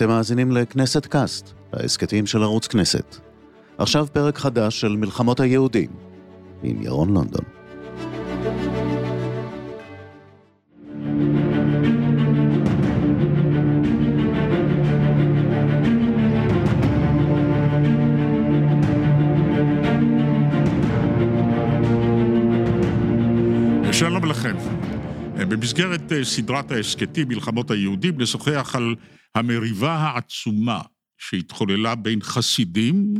אתם מאזינים לכנסת קאסט, ההסכתים של ערוץ כנסת. עכשיו פרק חדש של מלחמות היהודים, עם ירון לונדון. אה, סדרת ההסכתים מלחמות היהודים נשוחח על המריבה העצומה שהתחוללה בין חסידים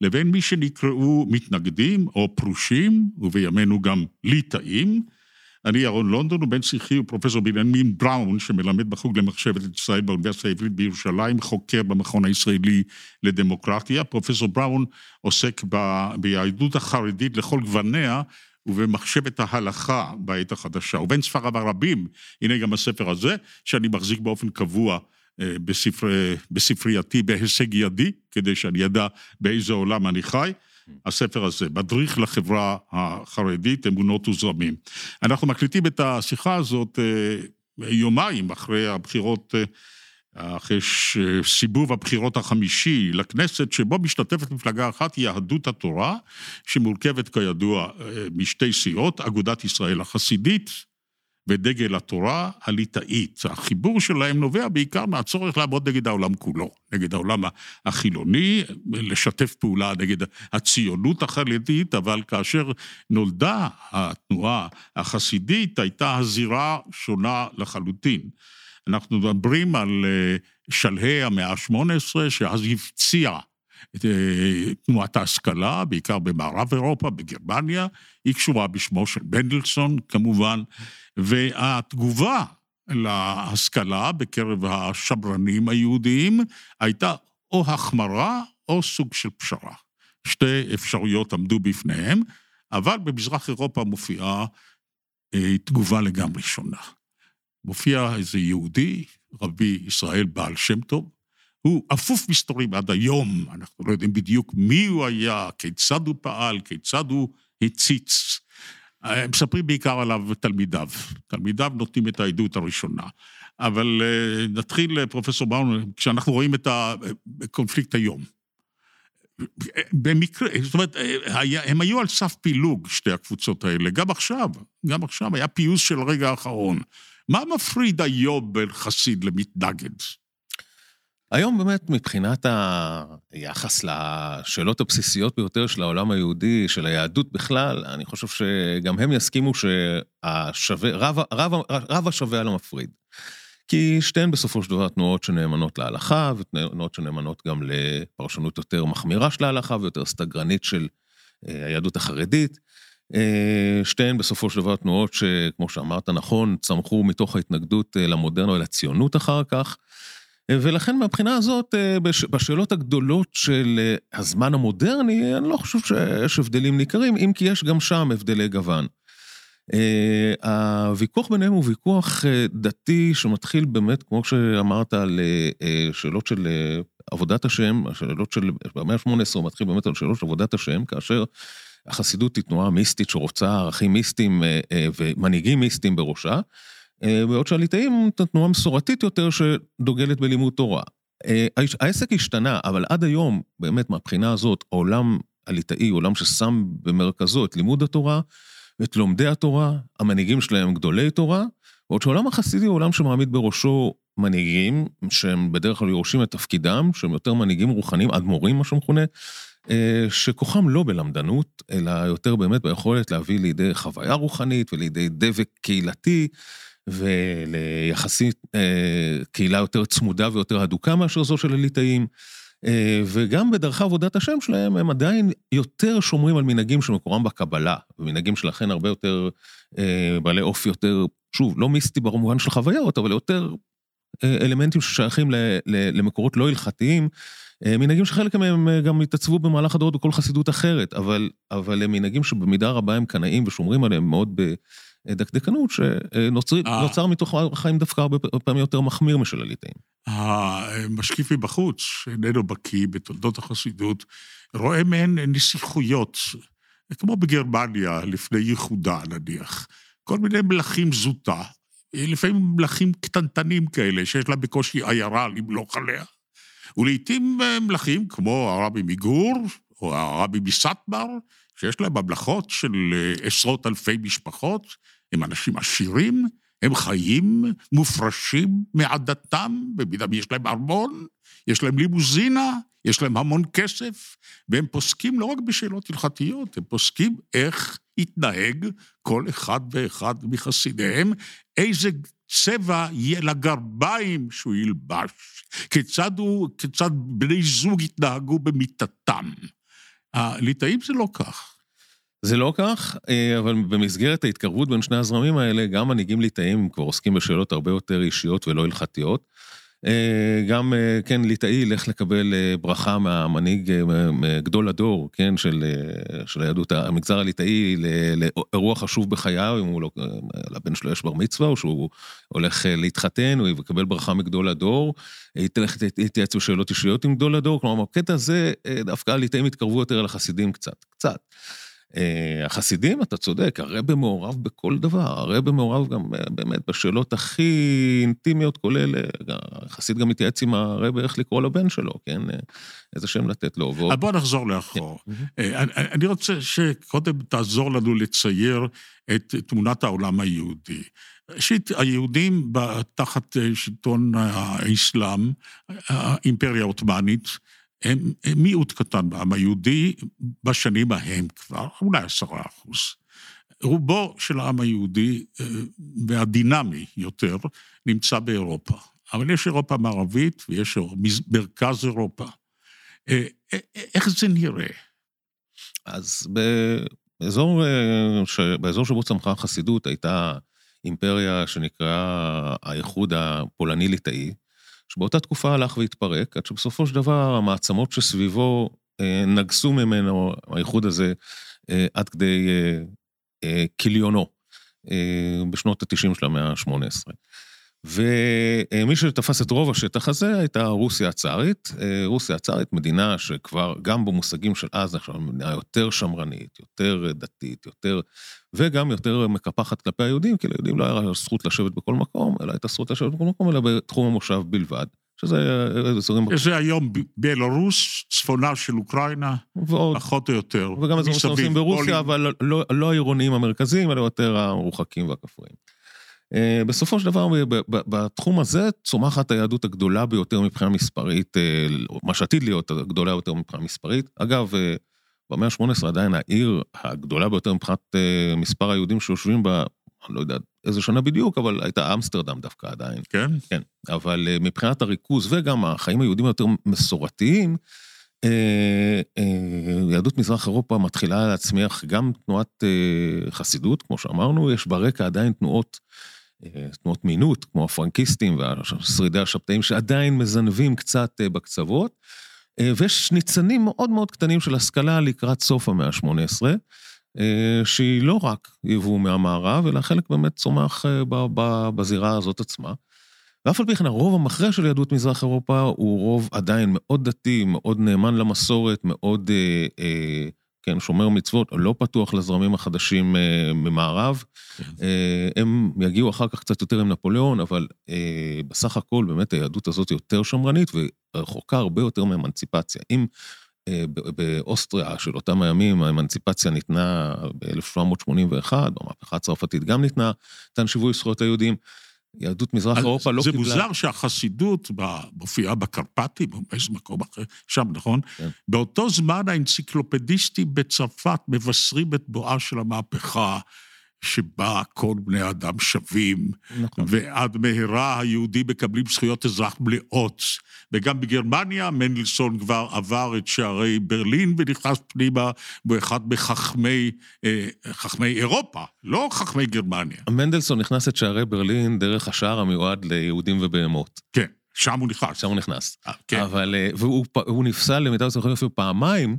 לבין מי שנקראו מתנגדים או פרושים, ובימינו גם ליטאים. אני ירון לונדון, ובן שיחי הוא פרופסור בנימין בראון, שמלמד בחוג למחשבת ישראל באוניברסיטה העברית בירושלים, חוקר במכון הישראלי לדמוקרטיה. פרופסור בראון עוסק ב... ביהדות החרדית לכל גווניה, ובמחשבת ההלכה בעת החדשה. ובין ספריו הרבים, הנה גם הספר הזה, שאני מחזיק באופן קבוע אה, בספר, בספרייתי בהישג ידי, כדי שאני אדע באיזה עולם אני חי. הספר הזה, מדריך לחברה החרדית, אמונות וזרמים. אנחנו מקליטים את השיחה הזאת אה, יומיים אחרי הבחירות, אה, אחרי סיבוב הבחירות החמישי לכנסת, שבו משתתפת מפלגה אחת, יהדות התורה, שמורכבת כידוע משתי סיעות, אגודת ישראל החסידית, ודגל התורה הליטאית. החיבור שלהם נובע בעיקר מהצורך לעבוד נגד העולם כולו, נגד העולם החילוני, לשתף פעולה נגד הציונות החרדית, אבל כאשר נולדה התנועה החסידית, הייתה הזירה שונה לחלוטין. אנחנו מדברים על אה, שלהי המאה ה-18, שאז הפציעה את אה, תנועת ההשכלה, בעיקר במערב אירופה, בגרמניה, היא קשורה בשמו של מנדלסון כמובן, והתגובה להשכלה בקרב השברנים היהודיים הייתה או החמרה או סוג של פשרה. שתי אפשרויות עמדו בפניהם, אבל במזרח אירופה מופיעה אה, תגובה לגמרי שונה. מופיע איזה יהודי, רבי ישראל בעל שם טוב, הוא אפוף מסתורים עד היום, אנחנו לא יודעים בדיוק מי הוא היה, כיצד הוא פעל, כיצד הוא הציץ. מספרים בעיקר עליו תלמידיו. תלמידיו נותנים את העדות הראשונה. אבל אה, נתחיל, אה, פרופסור באון, כשאנחנו רואים את הקונפליקט היום. במקרה, זאת אומרת, אה, הם היו על סף פילוג, שתי הקבוצות האלה, גם עכשיו, גם עכשיו היה פיוס של רגע האחרון. מה מפריד היום בין חסיד למתנגד? היום באמת מבחינת היחס לשאלות הבסיסיות ביותר של העולם היהודי, של היהדות בכלל, אני חושב שגם הם יסכימו שרב השווה על המפריד. כי שתיהן בסופו של דבר תנועות שנאמנות להלכה, ותנועות שנאמנות גם לפרשנות יותר מחמירה של ההלכה ויותר סטגרנית של אה, היהדות החרדית. אה, שתיהן בסופו של דבר תנועות שכמו שאמרת נכון, צמחו מתוך ההתנגדות אה, למודרנה ולציונות אחר כך. ולכן מהבחינה הזאת, אה, בשאלות הגדולות של אה, הזמן המודרני, אני לא חושב שיש הבדלים ניכרים, אם כי יש גם שם הבדלי גוון. אה, הוויכוח ביניהם הוא ויכוח דתי שמתחיל באמת, כמו שאמרת, על שאלות של עבודת השם, השאלות של, במאה ה-18 הוא מתחיל באמת על שאלות של עבודת השם, כאשר החסידות היא תנועה מיסטית שרוצה ערכים מיסטיים ומנהיגים מיסטיים בראשה. אה, בעוד שהליטאים את התנועה מסורתית יותר שדוגלת בלימוד תורה. אה, העסק השתנה, אבל עד היום, באמת מהבחינה הזאת, העולם הליטאי עולם ששם במרכזו את לימוד התורה ואת לומדי התורה, המנהיגים שלהם גדולי תורה, בעוד שהעולם החסידי הוא עולם שמעמיד בראשו מנהיגים, שהם בדרך כלל יורשים את תפקידם, שהם יותר מנהיגים רוחניים, אדמו"רים מה שמכונה, אה, שכוחם לא בלמדנות, אלא יותר באמת ביכולת להביא לידי חוויה רוחנית ולידי דבק קהילתי. וליחסית אה, קהילה יותר צמודה ויותר הדוקה מאשר זו של הליטאים. אה, וגם בדרכי עבודת השם שלהם, הם עדיין יותר שומרים על מנהגים שמקורם בקבלה, ומנהגים שלכן הרבה יותר אה, בעלי אופי יותר, שוב, לא מיסטי במובן של חוויות, אבל יותר אה, אלמנטים ששייכים למקורות לא הלכתיים. אה, מנהגים שחלק מהם אה, גם התעצבו במהלך הדורות בכל חסידות אחרת, אבל, אבל הם מנהגים שבמידה רבה הם קנאים ושומרים עליהם מאוד ב... דקדקנות שנוצר אה. מתוך חיים דווקא הרבה פעמים יותר מחמיר משל הליטאים. המשקיף מבחוץ, שאיננו בקיא בתולדות החסידות, רואה מהן נסיכויות, כמו בגרמניה לפני ייחודה נניח, כל מיני מלכים זוטה, לפעמים מלכים קטנטנים כאלה, שיש לה בקושי עיירה למלוך עליה. ולעיתים אה, מלכים כמו הרבי מגור או הרבי מסטמר, שיש להם ממלכות של אה, עשרות אלפי משפחות, הם אנשים עשירים, הם חיים מופרשים מעדתם, במידה יש להם ארמון, יש להם לימוזינה, יש להם המון כסף, והם פוסקים לא רק בשאלות הלכתיות, הם פוסקים איך יתנהג כל אחד ואחד מחסידיהם, איזה צבע יהיה לגרביים שהוא ילבש, כיצד, הוא, כיצד בני זוג יתנהגו במיטתם. הליטאים זה לא כך. זה לא כך, אה, אבל במסגרת ההתקרבות בין שני הזרמים האלה, גם מנהיגים ליטאים כבר עוסקים בשאלות הרבה יותר אישיות ולא הלכתיות. אה, גם, אה, כן, ליטאי ילך לקבל ברכה מהמנהיג, גדול הדור, כן, של, של היהדות, המגזר הליטאי, לאירוע חשוב בחייו, אם הוא לא, לבן שלו יש בר מצווה, או שהוא הולך להתחתן, הוא יקבל ברכה מגדול הדור, ילך להתייעץ בשאלות אישיות עם גדול הדור, כלומר, בקטע הזה, דווקא הליטאים התקרבו יותר אל החסידים קצת, קצת. אה, החסידים, אתה צודק, הרבה מעורב בכל דבר, הרבה מעורב גם אה, באמת בשאלות הכי אינטימיות, כולל, אה, החסיד גם מתייעץ עם הרבה איך לקרוא לבן שלו, כן? איזה שם לתת לו. ועוד... בוא נחזור לאחור. כן. אני רוצה שקודם תעזור לנו לצייר את תמונת העולם היהודי. ראשית, היהודים תחת שלטון האסלאם, האימפריה העות'מאנית, הם, הם מיעוט קטן בעם היהודי בשנים ההם כבר, אולי עשרה אחוז. רובו של העם היהודי, אה, והדינמי יותר, נמצא באירופה. אבל יש אירופה מערבית ויש מרכז אירופה. אה, אה, איך זה נראה? אז באזור, באזור שבו צמחה החסידות הייתה אימפריה שנקראה האיחוד הפולני-ליטאי, שבאותה תקופה הלך והתפרק, עד שבסופו של דבר המעצמות שסביבו אה, נגסו ממנו, האיחוד הזה, אה, עד כדי אה, כיליונו, בשנות ה-90 של המאה ה-18. ומי שתפס את רוב השטח הזה הייתה רוסיה הצארית. רוסיה הצארית, מדינה שכבר, גם במושגים של אז, עכשיו מדינה יותר שמרנית, יותר דתית, יותר, וגם יותר מקפחת כלפי היהודים, כי ליהודים לא היה זכות לשבת בכל מקום, אלא הייתה זכות לשבת בכל מקום, אלא בתחום המושב בלבד. שזה אזורים... זה היום בלרוס, צפונה של אוקראינה, ועוד, פחות או יותר. וגם אזורים שנוסעים ברוסיה, אבל לא, לא העירוניים המרכזיים, אלא יותר המרוחקים והכפריים. אה, בסופו של דבר, בתחום הזה צומחת היהדות הגדולה ביותר מבחינה מספרית, אה, מה שעתיד להיות הגדולה יותר מבחינה מספרית. אגב, אה, במאה ה-18 עדיין העיר הגדולה ביותר מבחינת מספר היהודים שיושבים בה, אני לא יודע איזה שנה בדיוק, אבל הייתה אמסטרדם דווקא עדיין. כן? כן. אבל מבחינת הריכוז וגם החיים היהודים היותר מסורתיים, יהדות מזרח אירופה מתחילה להצמיח גם תנועת חסידות, כמו שאמרנו, יש ברקע עדיין תנועות תנועות מינות, כמו הפרנקיסטים והשרידי השבתאים, שעדיין מזנבים קצת אה, בקצוות, אה, ויש ניצנים מאוד מאוד קטנים של השכלה לקראת סוף המאה ה-18, אה, שהיא לא רק יבוא מהמערב, אלא חלק באמת צומח בזירה הזאת עצמה. ואף על פי כן הרוב המכריע של יהדות מזרח אירופה הוא רוב עדיין מאוד דתי, מאוד נאמן למסורת, מאוד אה, אה, כן, שומר מצוות, לא פתוח לזרמים החדשים אה, ממערב. כן. אה, הם יגיעו אחר כך קצת יותר עם נפוליאון, אבל אה, בסך הכל באמת היהדות הזאת יותר שמרנית ורחוקה הרבה יותר מאמנציפציה. אם אה, באוסטריה של אותם הימים האמנציפציה ניתנה ב-1781, במהפכה הצרפתית גם ניתנה, ניתן שיווי זכויות היהודים. יהדות מזרח אירופה לא קיבלה... זה מוזר שהחסידות מופיעה בקרפטים או באיזה מקום אחר, שם, נכון? כן. באותו זמן האנציקלופדיסטים בצרפת מבשרים את בואה של המהפכה. שבה כל בני אדם שווים, נכון. ועד מהרה היהודים מקבלים זכויות אזרח מלאות. וגם בגרמניה מנדלסון כבר עבר את שערי ברלין ונכנס פנימה, הוא אחד מחכמי אה, חכמי אירופה, לא חכמי גרמניה. מנדלסון נכנס את שערי ברלין דרך השער המיועד ליהודים ובהמות. כן, שם הוא נכנס. שם הוא נכנס. 아, אה, כן. אבל, אה, והוא נפסל למיטב זוכרים אפילו פעמיים.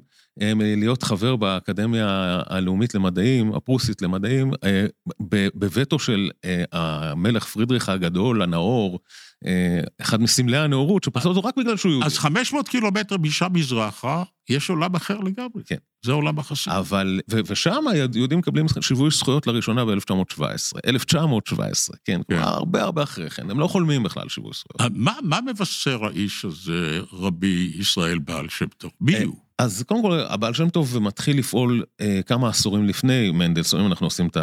להיות חבר באקדמיה הלאומית למדעים, הפרוסית למדעים, בווטו של המלך פרידריך הגדול, הנאור, אה, אחד מסמלי הנאורות, שפסל אותו רק בגלל שהוא יהודי. אז 500 קילומטר משם מזרחה, יש עולם אחר לגמרי. כן. זה עולם החסיד. אבל, ו- ושם היהודים מקבלים שיווי זכויות לראשונה ב-1917, 1917, כן, כן. הרבה הרבה אחרי כן, הם לא חולמים בכלל שיווי זכויות. מה, מה מבשר האיש הזה, רבי ישראל בעל שם טוב? מי אה, הוא? אז קודם כל, הבעל שם טוב מתחיל לפעול אה, כמה עשורים לפני מנדלסון, אם אנחנו עושים את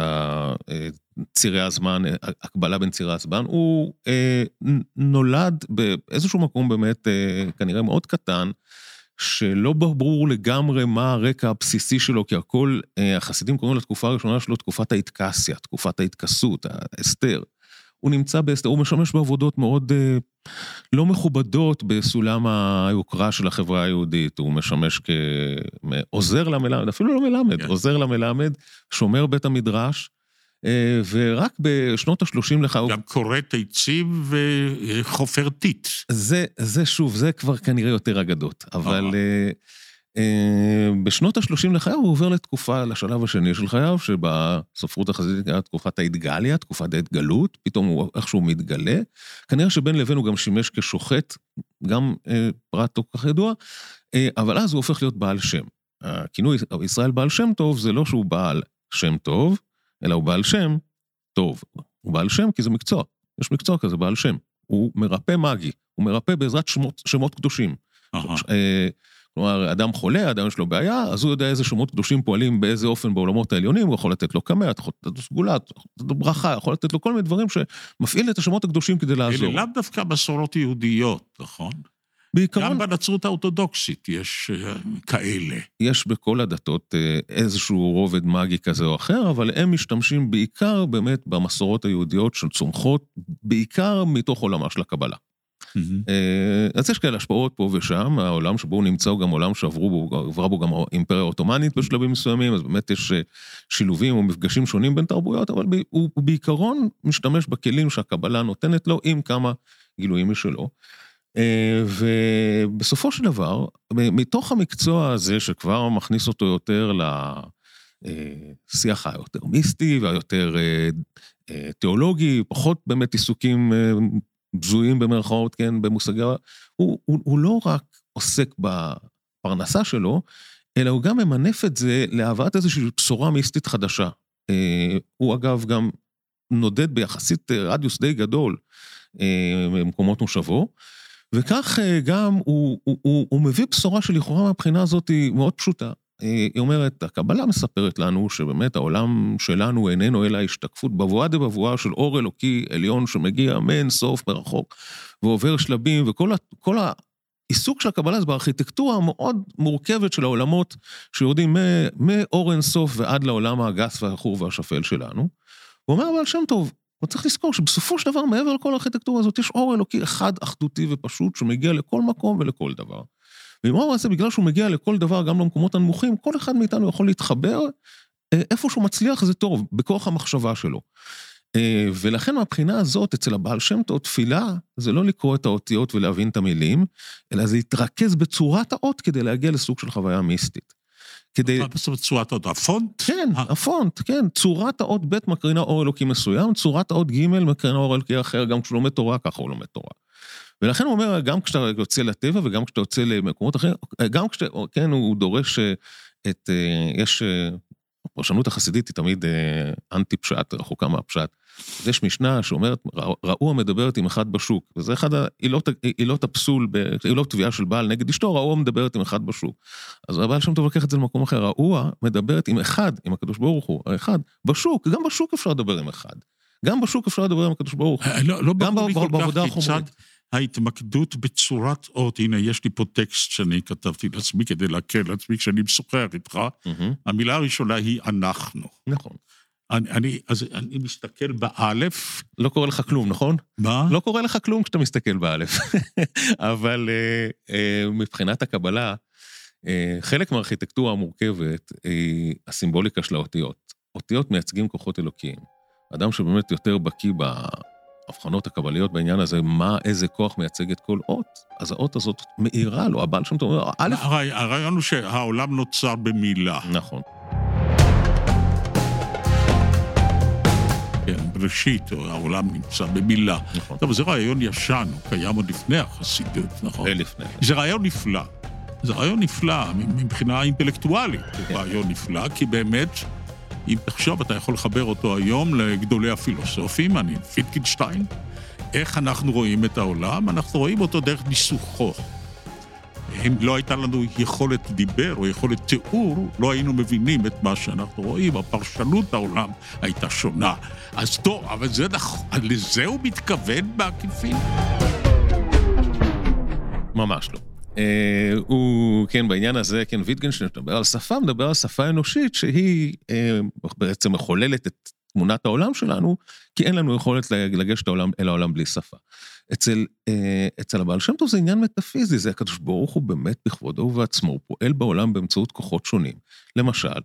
צירי הזמן, אה, הקבלה בין צירי הזמן, הוא אה, נולד באיזשהו מקום באמת, אה, כנראה מאוד קטן, שלא ברור לגמרי מה הרקע הבסיסי שלו, כי הכל, אה, החסידים קוראים לתקופה הראשונה שלו תקופת האתקסיה, תקופת ההתכסות, ההסתר. הוא נמצא בהסתר, הוא משמש בעבודות מאוד אה, לא מכובדות בסולם היוקרה של החברה היהודית, הוא משמש כעוזר למלמד, אפילו לא מלמד, כן. עוזר למלמד, שומר בית המדרש, אה, ורק בשנות ה-30 לחייו, גם כורת עצים וחופר טיט. זה, זה שוב, זה כבר כנראה יותר אגדות, אבל אה, אה, בשנות ה-30 לחייו הוא עובר לתקופה, לשלב השני של חייו, שבספרות החסידית הייתה תקופת האתגליה, תקופת ההתגלות, פתאום הוא איכשהו מתגלה. כנראה שבין לבין הוא גם שימש כשוחט, גם אה, פרט לא כל כך ידוע, אה, אבל אז הוא הופך להיות בעל שם. הכינוי ישראל בעל שם טוב זה לא שהוא בעל שם טוב, אלא הוא בעל שם טוב. הוא בעל שם כי זה מקצוע, יש מקצוע כזה, בעל שם. הוא מרפא מגי, הוא מרפא בעזרת שמות, שמות קדושים. אהה. כלומר, אדם חולה, אדם יש לו בעיה, אז הוא יודע איזה שמות קדושים פועלים באיזה אופן בעולמות העליונים, הוא יכול לתת לו קמע, יכול לתת לו סגולה, יכול לתת לו ברכה, יכול לתת לו כל מיני דברים שמפעיל את השמות הקדושים כדי אלה לעזור. לאו דווקא מסורות יהודיות, נכון? בעיקרון, גם בנצרות האורתודוקסית יש אה, כאלה. יש בכל הדתות אה, איזשהו רובד מגי כזה או אחר, אבל הם משתמשים בעיקר באמת במסורות היהודיות שצומחות בעיקר מתוך עולמה של הקבלה. אה, אז יש כאלה השפעות פה ושם, העולם שבו הוא נמצא הוא גם עולם שעברו בו, גם האימפריה העות'מאנית בשלבים מסוימים, אז באמת יש אה, שילובים או מפגשים שונים בין תרבויות, אבל הוא, בעיקרון משתמש בכלים שהקבלה נותנת לו עם כמה גילויים משלו. אה, ובסופו של דבר, מתוך המקצוע הזה שכבר מכניס אותו יותר לשיח היותר מיסטי והיותר תיאולוגי, פחות באמת עיסוקים בזויים במרכאות, כן, במושגי... הוא, הוא, הוא לא רק עוסק בפרנסה שלו, אלא הוא גם ממנף את זה להבאת איזושהי בשורה מיסטית חדשה. אה, הוא אגב גם נודד ביחסית אה, רדיוס די גדול אה, במקומות מושבו, וכך אה, גם הוא, הוא, הוא, הוא מביא בשורה שלכאורה מהבחינה הזאת היא מאוד פשוטה. היא אומרת, הקבלה מספרת לנו שבאמת העולם שלנו איננו אלא השתקפות בבואה דבבואה של אור אלוקי עליון שמגיע מאין סוף מרחוק ועובר שלבים, וכל ה, העיסוק של הקבלה זה בארכיטקטורה המאוד מורכבת של העולמות שיורדים מאור אין סוף ועד לעולם הגס והעכור והשפל שלנו. הוא אומר, אבל שם טוב, הוא צריך לזכור שבסופו של דבר, מעבר לכל הארכיטקטורה הזאת, יש אור אלוקי אחד אחדותי ופשוט שמגיע לכל מקום ולכל דבר. ועם האור הזה, בגלל שהוא מגיע לכל דבר, גם למקומות הנמוכים, כל אחד מאיתנו יכול להתחבר, אה, איפה שהוא מצליח זה טוב, בכוח המחשבה שלו. אה, ולכן מהבחינה הזאת, אצל הבעל שם טוב, תפילה זה לא לקרוא את האותיות ולהבין את המילים, אלא זה להתרכז בצורת האות כדי להגיע לסוג של חוויה מיסטית. כדי... מה בסוף צורת עוד הפונט? כן, אה, הפונט, כן. צורת האות ב' מקרינה אור אלוקי מסוים, צורת האות ג' מקרינה אור אלוקי אחר, גם כשהוא לומד תורה, ככה הוא לומד תורה. ולכן הוא אומר, גם כשאתה יוצא לטבע וגם כשאתה יוצא למקומות אחרים, גם כשאתה, כן, הוא דורש אה, את, אה, יש, אה, הפרשנות החסידית היא תמיד אנטי פשט, רחוקה מהפשט. אז יש משנה שאומרת, "רא- ראו המדברת עם אחד בשוק, וזה אחד העילות, עילות הפסול, ב- עילות תביעה של בעל נגד אשתו, ראו המדברת עם אחד בשוק. אז הבעל שם טוב לקח את זה למקום אחר, ראוה מדברת עם אחד, עם הקדוש ברוך הוא, האחד, בשוק, גם בשוק אפשר לדבר עם אחד. גם בשוק אפשר לדבר עם הקדוש ברוך הוא. לא, לא ברור לי כל כך כיצד. ההתמקדות בצורת אות, הנה, יש לי פה טקסט שאני כתבתי לעצמי כדי להקל לעצמי כשאני משוחח איתך. מהמם, המילה הראשונה היא אנחנו. נכון. אני, אני, אז אני מסתכל באלף, לא קורה לך כלום, נכון? מה? לא קורה לך כלום כשאתה מסתכל באלף. אבל אה, אה, מבחינת הקבלה, אה, חלק מהארכיטקטורה המורכבת היא הסימבוליקה של האותיות. אותיות מייצגים כוחות אלוקיים. אדם שבאמת יותר בקיא בהבחנות הקבליות בעניין הזה, מה, איזה כוח מייצג את כל אות, אז האות הזאת מאירה לו, הבעל שם טוב אומר, א', הרעי- הרעיון הוא שהעולם נוצר במילה. נכון. כן, בראשית, העולם נמצא במילה. נכון. טוב, זה רעיון ישן, הוא קיים עוד לפני החסידות, נכון? הרבה לפני. זה רעיון נפלא. זה רעיון נפלא מבחינה אינטלקטואלית, כן. הוא רעיון נפלא, כי באמת, אם תחשוב, אתה יכול לחבר אותו היום לגדולי הפילוסופים, אני פיטקינשטיין, איך אנחנו רואים את העולם? אנחנו רואים אותו דרך ניסוחו. אם לא הייתה לנו יכולת דיבר או יכולת תיאור, לא היינו מבינים את מה שאנחנו רואים, הפרשנות העולם הייתה שונה. אז טוב, אבל זה נכון, לזה הוא מתכוון בעקיפין? ממש לא. אה, הוא, כן, בעניין הזה, כן, ויטגנשטיין מדבר על שפה, מדבר על שפה אנושית שהיא אה, בעצם מחוללת את תמונת העולם שלנו, כי אין לנו יכולת לגשת העולם, אל העולם בלי שפה. אצל, אה, אצל הבעל שם טוב זה עניין מטאפיזי, זה הקדוש ברוך הוא באמת בכבודו ובעצמו, הוא פועל בעולם באמצעות כוחות שונים. למשל,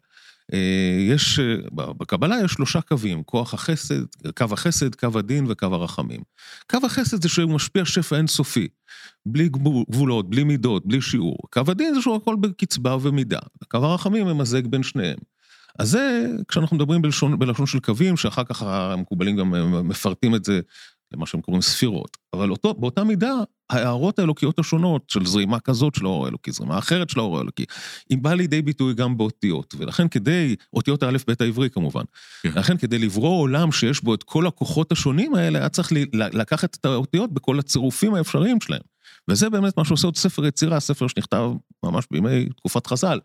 יש, אה, בקבלה יש שלושה קווים, כוח החסד, קו החסד, קו הדין וקו הרחמים. קו החסד זה שהוא משפיע שפע אינסופי, בלי גבול- גבולות, בלי מידות, בלי שיעור. קו הדין זה שהוא הכל בקצבה ומידה. קו הרחמים ממזג בין שניהם. אז זה, כשאנחנו מדברים בלשון, בלשון של קווים, שאחר כך המקובלים גם אה, מפרטים את זה למה שהם קוראים ספירות. אבל אותו, באותה מידה, ההערות האלוקיות השונות של זרימה כזאת של האור האלוקי, זרימה אחרת של האור האלוקי, היא באה לידי ביטוי גם באותיות. ולכן כדי, אותיות האלף-בית העברי כמובן, כן. לכן כדי לברוא עולם שיש בו את כל הכוחות השונים האלה, היה צריך לקחת את האותיות בכל הצירופים האפשריים שלהם. וזה באמת מה שעושה עוד ספר יצירה, ספר שנכתב ממש בימי תקופת חז"ל.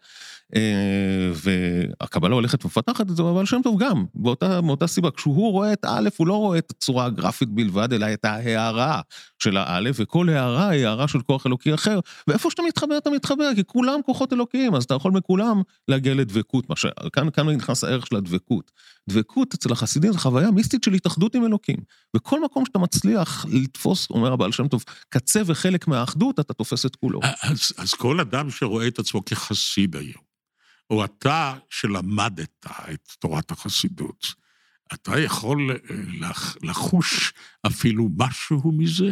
אה, והקבלה הולכת ומפתחת את זה, אבל שם טוב גם, באותה, מאותה סיבה, כשהוא רואה את האלף, הוא לא רואה את הצורה הגרפית בלבד, אלא את ההערה של האלף, וכל הערה היא הערה של כוח אלוקי אחר, ואיפה שאתה מתחבר, אתה מתחבר, כי כולם כוחות אלוקיים, אז אתה יכול מכולם להגיע לדבקות, מה כאן נכנס הערך של הדבקות. דבקות אצל החסידים זו חוויה מיסטית של התאחדות עם אלוקים. בכל מקום שאתה מצליח לתפוס, אומר הבעל שם טוב, קצה וחלק מהאחדות, אתה תופס את כולו. אז, אז כל אדם שרואה את עצמו כחסיד היום, או אתה שלמדת את תורת החסידות, אתה יכול אה, לח, לחוש אפילו משהו מזה?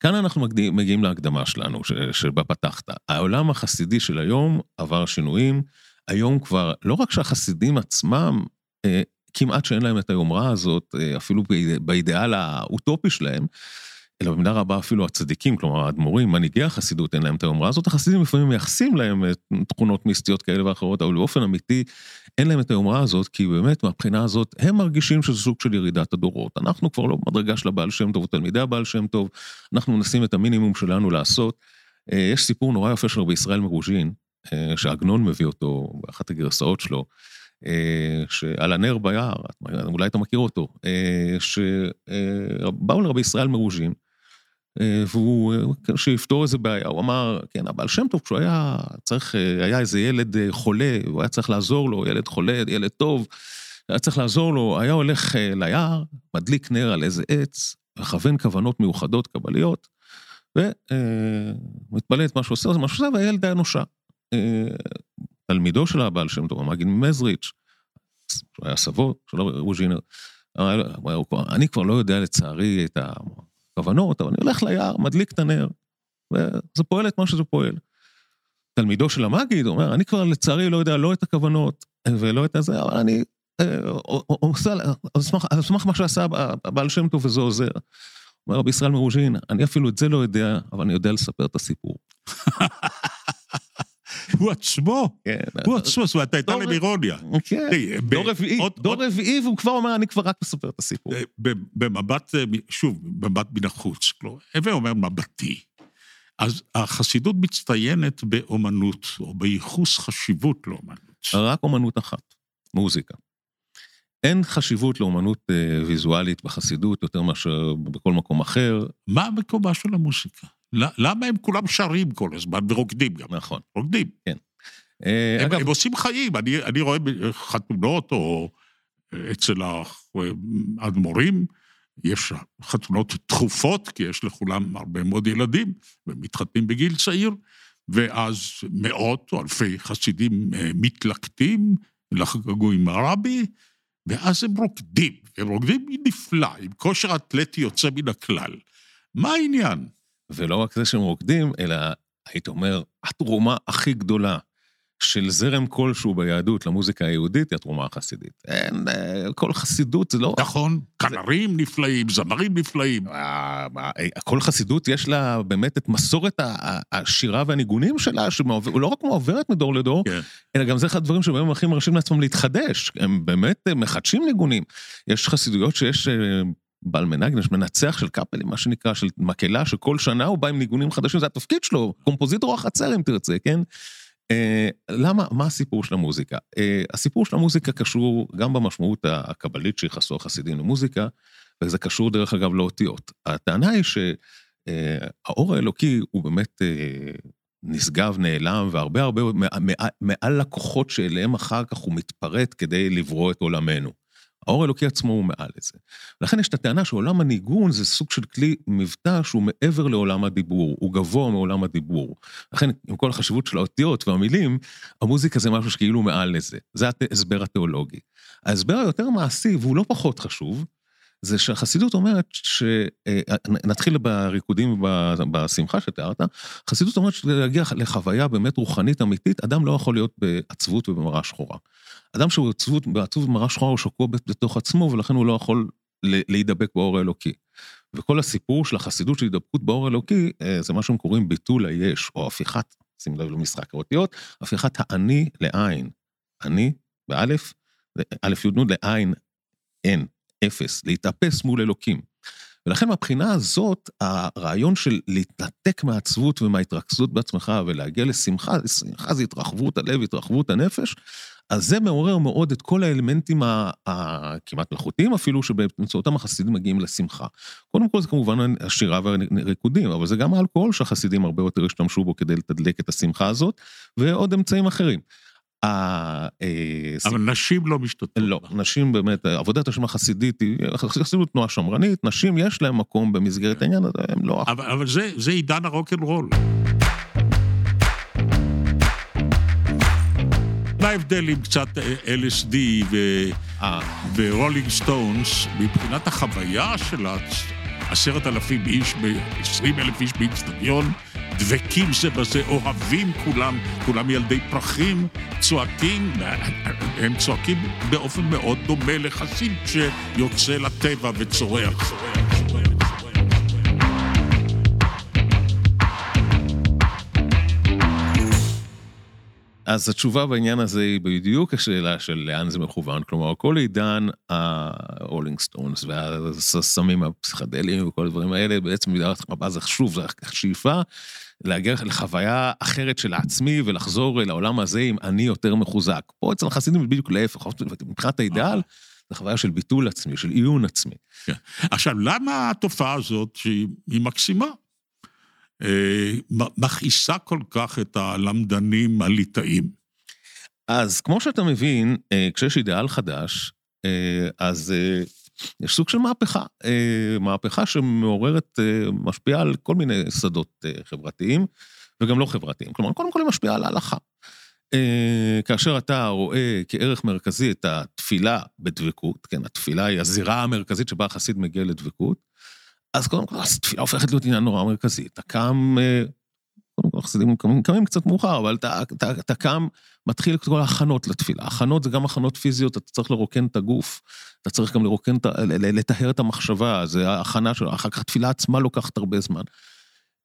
כאן אנחנו מגיעים, מגיעים להקדמה שלנו, ש, שבה פתחת. העולם החסידי של היום עבר שינויים. היום כבר, לא רק שהחסידים עצמם, אה, כמעט שאין להם את היומרה הזאת, אה, אפילו באיד- באידיאל האוטופי שלהם, אלא במידה רבה אפילו הצדיקים, כלומר האדמו"רים, מנהיגי החסידות, אין להם את היומרה הזאת. החסידים לפעמים מייחסים להם אה, תכונות מיסטיות כאלה ואחרות, אבל באופן אמיתי אין להם את היומרה הזאת, כי באמת מהבחינה הזאת הם מרגישים שזה סוג של ירידת הדורות. אנחנו כבר לא במדרגה של הבעל שם טוב או תלמידי הבעל שם טוב, אנחנו מנסים את המינימום שלנו לעשות. אה, יש סיפור נורא יפה של רבי ישראל מרוז'ין, שעגנון מביא אותו באחת הגרסאות שלו, שעל הנר ביער, אולי אתה מכיר אותו, אה, שבאו לרבי ישראל מרוז'ין, אה, והוא, אה, שיפתור איזה בעיה, הוא אמר, כן, הבעל שם טוב, כשהוא היה צריך, אה, היה איזה ילד אה, חולה, הוא היה צריך לעזור לו, ילד חולה, ילד טוב, היה צריך לעזור לו, היה הולך אה, ליער, מדליק נר על איזה עץ, מכוון כוונות מיוחדות קבליות, ומתפלל את מה שהוא עושה, זה מה שהוא עושה, והילד היה נושע. תלמידו של הבעל שם טוב, המגיד ממזריץ', שהוא היה סבו של רוז'ינר, אני כבר לא יודע לצערי את הכוונות, אבל אני הולך ליער, מדליק את הנר, וזה פועל את מה שזה פועל. תלמידו של המגיד אומר, אני כבר לצערי לא יודע לא את הכוונות ולא את הזה, אבל אני אה, עושה, על סמך מה שעשה הבעל שם טוב וזה עוזר. אומר רבי ישראל מרוז'ין, אני אפילו את זה לא יודע, אבל אני יודע לספר את הסיפור. הוא עצמו, כן, הוא עצמו, זאת אומרת, הייתה להם אירוניה. כן, דור רביעי, והוא כבר אומר, אני כבר רק מספר את הסיפור. אה, במבט, אה, שוב, במבט מן החוץ, הווה אומר מבטי. אז החסידות מצטיינת באומנות, או בייחוס חשיבות לאומנות. רק אומנות אחת, מוזיקה. אין חשיבות לאומנות אה, ויזואלית בחסידות יותר מאשר בכל מקום אחר. מה מקומה של המוזיקה? למה הם כולם שרים כל הזמן ורוקדים גם? נכון. רוקדים. אה, הם, אגב, הם עושים חיים, אני, אני רואה חתונות או אצל האדמו"רים, יש חתונות תכופות, כי יש לכולם הרבה מאוד ילדים, ומתחתנים בגיל צעיר, ואז מאות או אלפי חסידים אה, מתלקטים לחגגו עם הרבי, ואז הם רוקדים, הם רוקדים נפלא, עם כושר אתלטי יוצא מן הכלל. מה העניין? ולא רק זה שהם רוקדים, אלא הייתי אומר, התרומה הכי גדולה של זרם כלשהו ביהדות למוזיקה היהודית היא התרומה החסידית. אין, אה, כל חסידות זה לא... נכון, כנרים נפלאים, זמרים נפלאים. אה, אה, כל חסידות יש לה באמת את מסורת השירה והניגונים שלה, שלא רק מעוברת מדור לדור, כן. אלא גם זה אחד הדברים שבהם הכי מרשים לעצמם להתחדש. הם באמת מחדשים ניגונים. יש חסידויות שיש בעל יש מנצח של קאפלים, מה שנקרא, של מקהלה, שכל שנה הוא בא עם ניגונים חדשים, זה התפקיד שלו, קומפוזיטור החצר אם תרצה, כן? אה, למה, מה הסיפור של המוזיקה? אה, הסיפור של המוזיקה קשור גם במשמעות הקבלית שייחסו החסידים למוזיקה, וזה קשור דרך אגב לאותיות. הטענה היא שהאור האלוקי הוא באמת אה, נשגב, נעלם, והרבה הרבה מעל לקוחות שאליהם אחר כך הוא מתפרט כדי לברוא את עולמנו. האור האלוקי עצמו הוא מעל לזה. לכן יש את הטענה שעולם הניגון זה סוג של כלי מבטא שהוא מעבר לעולם הדיבור, הוא גבוה מעולם הדיבור. לכן, עם כל החשיבות של האותיות והמילים, המוזיקה זה משהו שכאילו מעל לזה. זה ההסבר התיאולוגי. ההסבר היותר מעשי, והוא לא פחות חשוב, זה שהחסידות אומרת ש... אה, נתחיל בריקודים בשמחה שתיארת, חסידות אומרת שלהגיע לחוויה באמת רוחנית אמיתית, אדם לא יכול להיות בעצבות ובמראה שחורה. אדם שהוא עצבות, בעצוב ובמראה שחורה הוא שקוע בתוך עצמו, ולכן הוא לא יכול להידבק באור האלוקי. וכל הסיפור של החסידות של הידבקות באור האלוקי, אה, זה מה שהם קוראים ביטול היש, או הפיכת, שים לב למשחק האותיות, הפיכת האני לעין. אני, באלף, א' י' לעין, אין. אפס, להתאפס מול אלוקים. ולכן מהבחינה הזאת, הרעיון של להתנתק מהעצבות ומההתרכזות בעצמך ולהגיע לשמחה, שמחה זה התרחבות הלב, התרחבות הנפש, אז זה מעורר מאוד את כל האלמנטים הכמעט מלאכותיים אפילו, שבאמצעותם החסידים מגיעים לשמחה. קודם כל זה כמובן השירה והריקודים, אבל זה גם האלכוהול שהחסידים הרבה יותר השתמשו בו כדי לתדלק את השמחה הזאת, ועוד אמצעים אחרים. אה, אבל נשים לא משתתפות. לא, נשים באמת, עבודת השם החסידית היא, חסידות תנועה שמרנית, נשים יש להם מקום במסגרת העניין הזה, הם לא... אבל זה עידן הרוקנרול. מה ההבדל עם קצת LSD. ורולינג סטונס, מבחינת החוויה של עשרת אלפים איש, עשרים אלף איש באיצטדיון, דבקים זה בזה, אוהבים כולם, כולם ילדי פרחים, צועקים, הם צועקים באופן מאוד דומה לחסיד שיוצא לטבע וצורח. אז התשובה בעניין הזה היא בדיוק השאלה של לאן זה מכוון, כלומר כל עידן הרולינג סטונס והסמים הפסיכדליים וכל הדברים האלה, בעצם במידה רבה זה שוב, זה שאיפה להגיע לחוויה אחרת של עצמי ולחזור אל העולם הזה עם אני יותר מחוזק. פה אצל החסידים בדיוק להפך, מבחינת האידאל, זה חוויה של ביטול עצמי, של עיון עצמי. כן. עכשיו, למה התופעה הזאת, שהיא מקסימה, אה, מכעיסה כל כך את הלמדנים הליטאים? אז כמו שאתה מבין, אה, כשיש אידאל חדש, אה, אז יש סוג של מהפכה, אה, מהפכה שמעוררת, אה, משפיעה על כל מיני שדות אה, חברתיים וגם לא חברתיים. כלומר, קודם כל היא משפיעה על ההלכה. כאשר אתה רואה כערך מרכזי את התפילה בדבקות, כן, התפילה היא הזירה המרכזית שבה החסיד מגיע לדבקות, אז קודם כל התפילה הופכת להיות עניין נורא מרכזי. אתה קם קודם כל חסידים קמים, קמים קצת מאוחר, אבל אתה, אתה, אתה קם, מתחיל את כל ההכנות לתפילה. הכנות זה גם הכנות פיזיות, אתה צריך לרוקן את הגוף, אתה צריך גם לרוקן, לטהר את המחשבה, זה ההכנה שלו, אחר כך התפילה עצמה לוקחת הרבה זמן.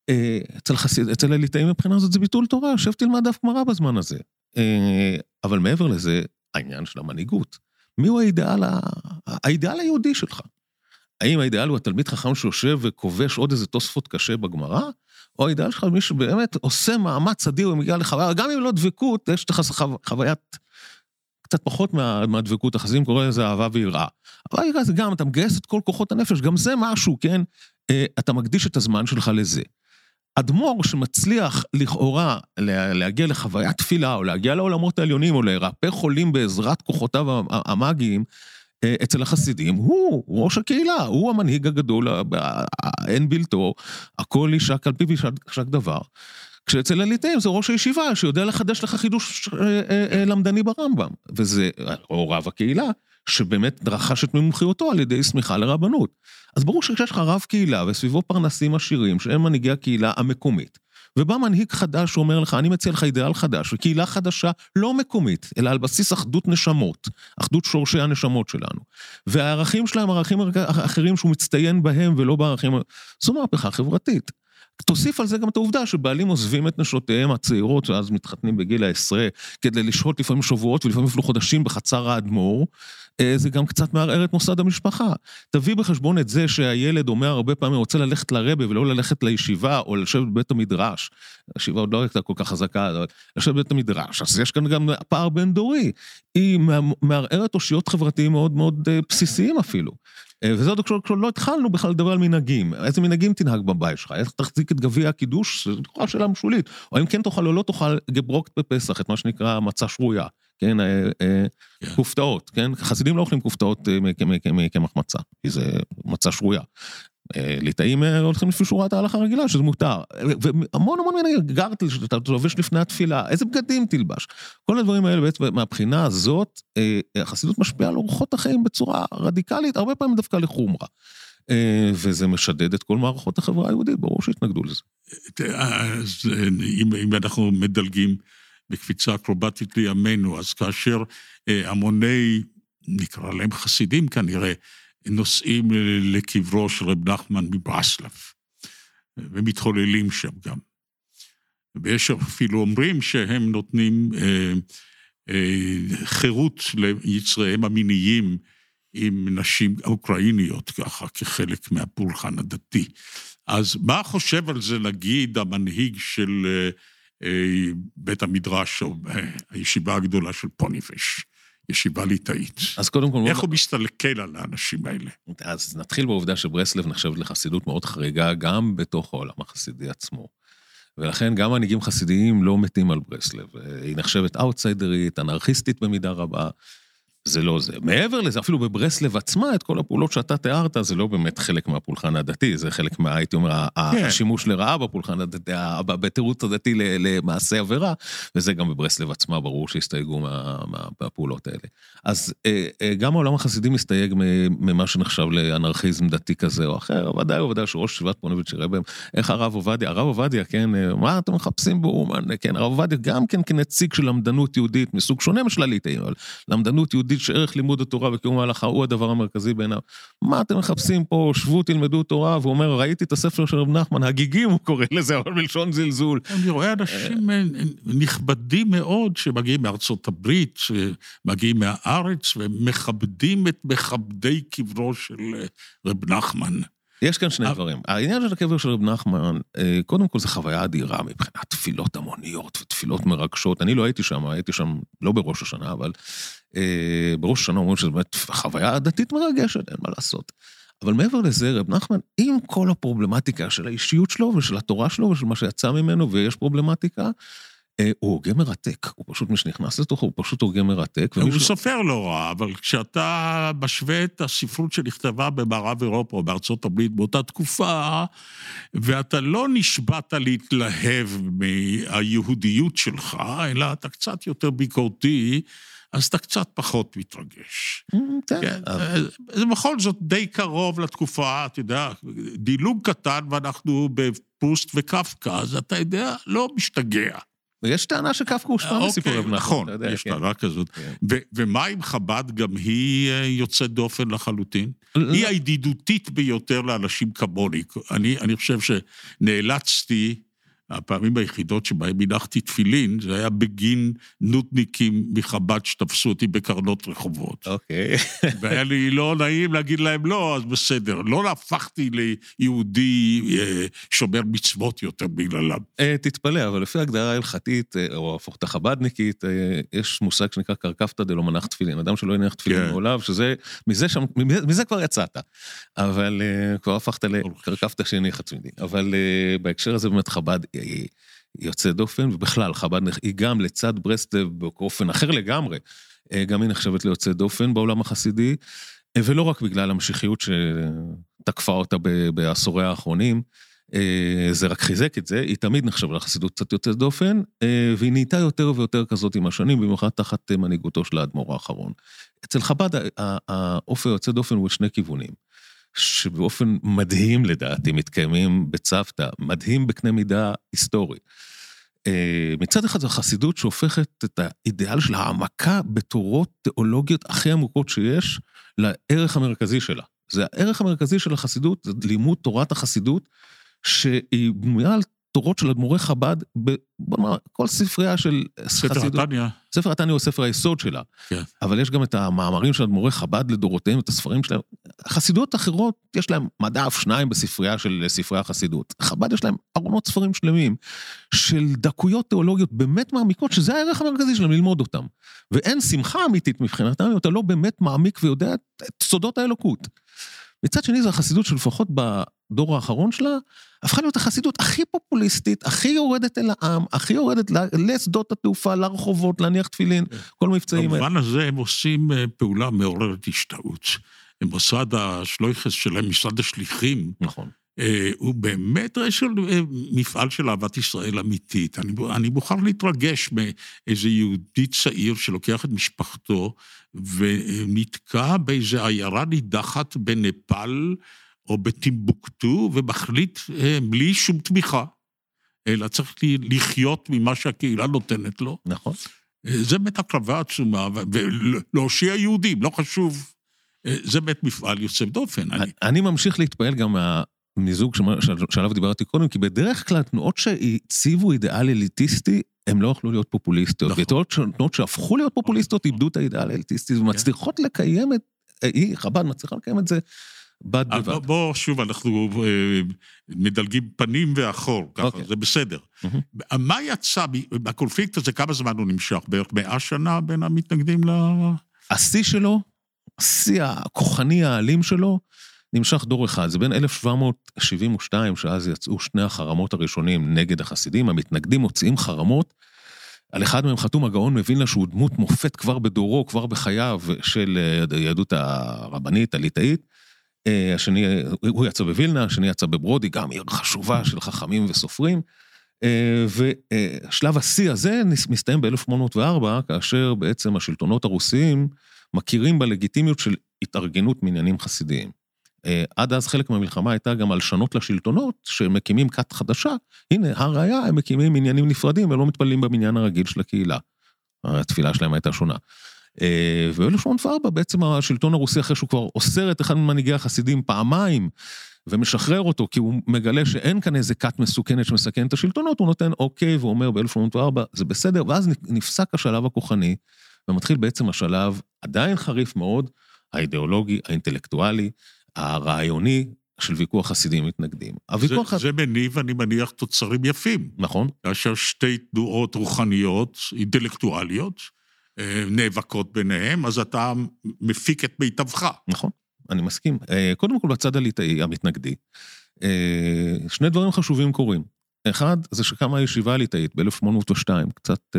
אה, אצל חסיד, אצל הליטאים מבחינה הזאת זה ביטול תורה, יושב תלמד דף גמרא בזמן הזה. אה, אבל מעבר לזה, העניין של המנהיגות. מיהו האידאל, האידאל היהודי שלך? האם האידאל הוא התלמיד חכם שיושב וכובש עוד איזה תוספות קשה בגמרא? או האידאל שלך מי שבאמת עושה מאמץ אדיר ומגיע לחוויה, גם אם לא דבקות, יש לך חוויית קצת פחות מה, מהדבקות, החסידים קוראים לזה אהבה ויראה. אהבה ויראה זה גם, אתה מגייס את כל כוחות הנפש, גם זה משהו, כן? אה, אתה מקדיש את הזמן שלך לזה. אדמו"ר שמצליח לכאורה להגיע לחוויית תפילה, או להגיע לעולמות העליונים, או לרפא חולים בעזרת כוחותיו המאגיים, אצל החסידים, הוא ראש הקהילה, הוא המנהיג הגדול, אין בלתו, הכל יישק על פיו יישק דבר. כשאצל הליטאים זה ראש הישיבה שיודע לחדש לך חידוש אה, אה, למדני ברמב"ם, וזה, או רב הקהילה, שבאמת רכש את מומחיותו על ידי סמיכה לרבנות. אז ברור שכשיש לך רב קהילה וסביבו פרנסים עשירים, שהם מנהיגי הקהילה המקומית, ובא מנהיג חדש שאומר לך, אני מציע לך אידיאל חדש, וקהילה חדשה, לא מקומית, אלא על בסיס אחדות נשמות, אחדות שורשי הנשמות שלנו. והערכים שלהם ערכים אחרים שהוא מצטיין בהם ולא בערכים... זו מהפכה חברתית. תוסיף על זה גם את העובדה שבעלים עוזבים את נשותיהם הצעירות, שאז מתחתנים בגיל העשרה, כדי לשהות לפעמים שבועות ולפעמים אפילו חודשים בחצר האדמו"ר, אה, זה גם קצת מערער את מוסד המשפחה. תביא בחשבון את זה שהילד אומר הרבה פעמים, רוצה ללכת לרבה ולא ללכת לישיבה או לשבת בבית המדרש. הישיבה עוד לא הייתה כל כך חזקה, אבל לשבת בבית המדרש. אז יש כאן גם פער בין דורי. היא מערערת אושיות חברתיים מאוד מאוד אה, בסיסיים אפילו. אה, וזה עוד כשלא התחלנו בכלל לדבר על מנהגים. איזה מנהגים תנהג בבית שלך? איך תחזיק את גביע הקידוש? זו לכאורה שאלה משולית. או אם כן תאכל או לא תאכל גברוקט בפסח, את מה שנקרא מצה שרויה. כן, אה, אה, כן. כופתאות, כן? חסידים לא אוכלים כופתאות מקמח מצה, כי זה מצה שרויה. ליטאים הולכים לפי שורת ההלכה הרגילה, שזה מותר. והמון המון מנהגים, גרטל שאתה לובש לפני התפילה, איזה בגדים תלבש. כל הדברים האלה בעצם, מהבחינה הזאת, החסידות משפיעה על אורחות החיים בצורה רדיקלית, הרבה פעמים דווקא לחומרה. וזה משדד את כל מערכות החברה היהודית, ברור שהתנגדו לזה. אז אם אנחנו מדלגים בקפיצה אקרובטית לימינו, אז כאשר המוני, נקרא להם חסידים כנראה, נוסעים לקברו של רב נחמן מברסלב, ומתחוללים שם גם. ויש אפילו אומרים שהם נותנים אה, אה, חירות ליצריהם המיניים עם נשים אוקראיניות, ככה, כחלק מהפולחן הדתי. אז מה חושב על זה, נגיד, המנהיג של אה, אה, בית המדרש, או אה, הישיבה הגדולה של פוניבש? ישיבה ליטאית. אז קודם כל... איך הוא מסתכל על האנשים האלה? אז נתחיל בעובדה שברסלב נחשבת לחסידות מאוד חריגה גם בתוך העולם החסידי עצמו. ולכן גם מנהיגים חסידיים לא מתים על ברסלב. היא נחשבת אאוטסיידרית, אנרכיסטית במידה רבה. זה לא זה. מעבר לזה, אפילו בברסלב עצמה, את כל הפעולות שאתה תיארת, זה לא באמת חלק מהפולחן הדתי, זה חלק מה, הייתי אומר, כן. השימוש לרעה בפולחן הדתי, בתירוץ הדתי למעשה עבירה, וזה גם בברסלב עצמה, ברור שהסתייגו מה, מה, מהפעולות האלה. אז אה, אה, גם העולם החסידי מסתייג ממה שנחשב לאנרכיזם דתי כזה או אחר, ודאי וודאי שראש ישיבת פונוביץ' יראה בהם, איך הרב עובדיה, הרב עובדיה, כן, אה, מה אתם מחפשים בו, כן, הרב עובדיה גם כן כנציג של למדנות יהודית מסוג שונה משל הליטאים, אבל למדנות יהודית יהודית שערך לימוד התורה וקיום ההלכה הוא הדבר המרכזי בעיניו. מה אתם מחפשים פה, שבו תלמדו תורה, והוא אומר, ראיתי את הספר של רב נחמן, הגיגים הוא קורא לזה, אבל בלשון זלזול. אני רואה אנשים אה, נכבדים מאוד שמגיעים מארצות הברית, שמגיעים מהארץ, ומכבדים את מכבדי קברו של אה, רב נחמן. יש כאן שני דברים. העניין של הקבר של רב נחמן, אה, קודם כל זו חוויה אדירה מבחינת תפילות המוניות ותפילות מרגשות. אני לא הייתי שם, הייתי שם לא בראש השנה, אבל אה, בראש השנה אומרים שזו באמת חוויה דתית מרגשת, אין מה לעשות. אבל מעבר לזה, רב נחמן, עם כל הפרובלמטיקה של האישיות שלו ושל התורה שלו ושל מה שיצא ממנו, ויש פרובלמטיקה, הוא הוגה מרתק, הוא פשוט, מי שנכנס לתוכו, הוא פשוט הוגה מרתק. הוא ומישהו... סופר לא רע, אבל כשאתה משווה את הספרות שנכתבה במערב אירופה או בארצות הברית באותה תקופה, ואתה לא נשבעת להתלהב מהיהודיות שלך, אלא אתה קצת יותר ביקורתי, אז אתה קצת פחות מתרגש. Mm, כן. זה בכל זאת די קרוב לתקופה, אתה יודע, דילוג קטן ואנחנו בפוסט וקפקא, אז אתה יודע, לא משתגע. ויש טענה שקפקא הושפע אוקיי, מסיפור רב נחמן. נכון, יש כן. טענה כזאת. כן. ומה עם חב"ד, גם היא אה, יוצאת דופן לחלוטין? היא הידידותית ביותר לאנשים כמוני. אני חושב שנאלצתי... הפעמים היחידות שבהן הנחתי תפילין, זה היה בגין נודניקים מחב"ד שתפסו אותי בקרנות רחובות. אוקיי. והיה לי לא נעים להגיד להם לא, אז בסדר. לא הפכתי ליהודי אה, שומר מצוות יותר בגללם. אה, תתפלא, אבל לפי הגדרה ההלכתית, אה, או הפוכת החב"דניקית, יש מושג שנקרא קרקפתא דלא מנח תפילין. אדם שלא יניח תפילין כן. מעולם, שזה, מזה, שם, מזה כבר יצאת. אבל כבר הפכת לקרקפתא שהניחה צמידים. אבל בהקשר הזה באמת חב"ד היא יוצאת דופן, ובכלל, חב"ד היא גם לצד ברסלב באופן אחר לגמרי, אה, גם היא נחשבת ליוצאת דופן בעולם החסידי, אה, ולא רק בגלל המשיחיות שתקפה אותה בעשורי האחרונים, אה, זה רק חיזק את זה, היא תמיד נחשבה לחסידות קצת יוצאת דופן, והיא נהייתה יותר ויותר כזאת עם השנים, במיוחד תחת מנהיגותו של האדמו"ר האחרון. אצל חב"ד האופי היוצא דופן הוא בשני כיוונים. שבאופן מדהים לדעתי מתקיימים בצוותא, מדהים בקנה מידה היסטורי. אה, מצד אחד זו החסידות שהופכת את האידיאל של העמקה בתורות תיאולוגיות הכי עמוקות שיש לערך המרכזי שלה. זה הערך המרכזי של החסידות, זה לימוד תורת החסידות, שהיא בנויה על תורות של אדמו"רי חב"ד, בוא נאמר, כל ספרייה של ספר חסידות. התניא. ספר התניא הוא ספר היסוד שלה. כן. אבל יש גם את המאמרים של אדמו"רי חב"ד לדורותיהם, את הספרים שלהם. חסידות אחרות, יש להם מדף שניים בספרייה של ספרי החסידות. חב"ד יש להם ארונות ספרים שלמים של דקויות תיאולוגיות באמת מעמיקות, שזה הערך המרכזי שלהם, ללמוד אותם. ואין שמחה אמיתית מבחינתם, אם אתה לא באמת מעמיק ויודע את סודות האלוקות. מצד שני, זו החסידות שלפחות בדור האחרון שלה, הפכה להיות החסידות הכי פופוליסטית, הכי יורדת אל העם, הכי יורדת לשדות התעופה, לרחובות, להניח תפילין, כל המבצעים האלה. במובן הזה הם עושים אה, פעולה מעוררת השתאות. מוסד השלויכס שלהם, משרד השליחים, נכון. אה, הוא באמת של אה, מפעל של אהבת ישראל אמיתית. אני, אני מוכרח להתרגש מאיזה יהודי צעיר שלוקח את משפחתו ונתקע באיזה עיירה נידחת בנפאל או בטימבוקטו ומחליט אה, בלי שום תמיכה, אלא צריך לחיות ממה שהקהילה נותנת לו. נכון. זה באמת הקרבה עצומה, ולהושיע יהודים, לא חשוב. זה באמת מפעל יוצא דופן. אני, אני ממשיך להתפעל גם מה... מיזוג שעליו דיברתי קודם, כי בדרך כלל תנועות שהציבו אידיאל אליטיסטי, הם לא יכלו להיות פופוליסטיות. נכון. ותנועות שהפכו להיות פופוליסטיות איבדו את האידיאל האליטיסטי, ומצליחות כן. לקיים את, היא, חב"ד מצליחה לקיים את זה בד בבד. בוא, שוב, אנחנו אה, מדלגים פנים ואחור, ככה, אוקיי. זה בסדר. מה יצא בקונפליקט הזה, כמה זמן הוא נמשך? בערך מאה שנה בין המתנגדים ל... השיא שלו, השיא הכוחני האלים שלו, נמשך דור אחד, זה בין 1772, שאז יצאו שני החרמות הראשונים נגד החסידים, המתנגדים מוציאים חרמות, על אחד מהם חתום הגאון מווילנה שהוא דמות מופת כבר בדורו, כבר בחייו של היהדות הרבנית, הליטאית. אה, השני, הוא יצא בווילנה, השני יצא בברודי, גם עיר חשובה של חכמים וסופרים. אה, ושלב השיא הזה מסתיים ב-1804, כאשר בעצם השלטונות הרוסיים מכירים בלגיטימיות של התארגנות מעניינים חסידיים. אה, עד אז חלק מהמלחמה הייתה גם הלשנות לשלטונות, שמקימים כת חדשה, הנה, הראיה, הם מקימים עניינים נפרדים ולא מתפללים במניין הרגיל של הקהילה. התפילה שלהם הייתה שונה. אה, וב-1804 בעצם השלטון הרוסי, אחרי שהוא כבר אוסר את אחד ממנהיגי החסידים פעמיים, ומשחרר אותו, כי הוא מגלה שאין כאן איזה כת מסוכנת שמסכנת את השלטונות, הוא נותן אוקיי, ואומר ב-1804, זה בסדר, ואז נפסק השלב הכוחני, ומתחיל בעצם השלב עדיין חריף מאוד, האידיאולוגי, האינטלקטואלי, הרעיוני של ויכוח חסידים מתנגדים. הוויכוח... זה, זה מניב, אני מניח, תוצרים יפים. נכון. כאשר שתי תנועות רוחניות, אינטלקטואליות, אה, נאבקות ביניהם, אז אתה מפיק את מיטבך. נכון, אני מסכים. אה, קודם כל, בצד הליטאי, המתנגדי, אה, שני דברים חשובים קורים. אחד, זה שקמה הישיבה הליטאית ב-1802, קצת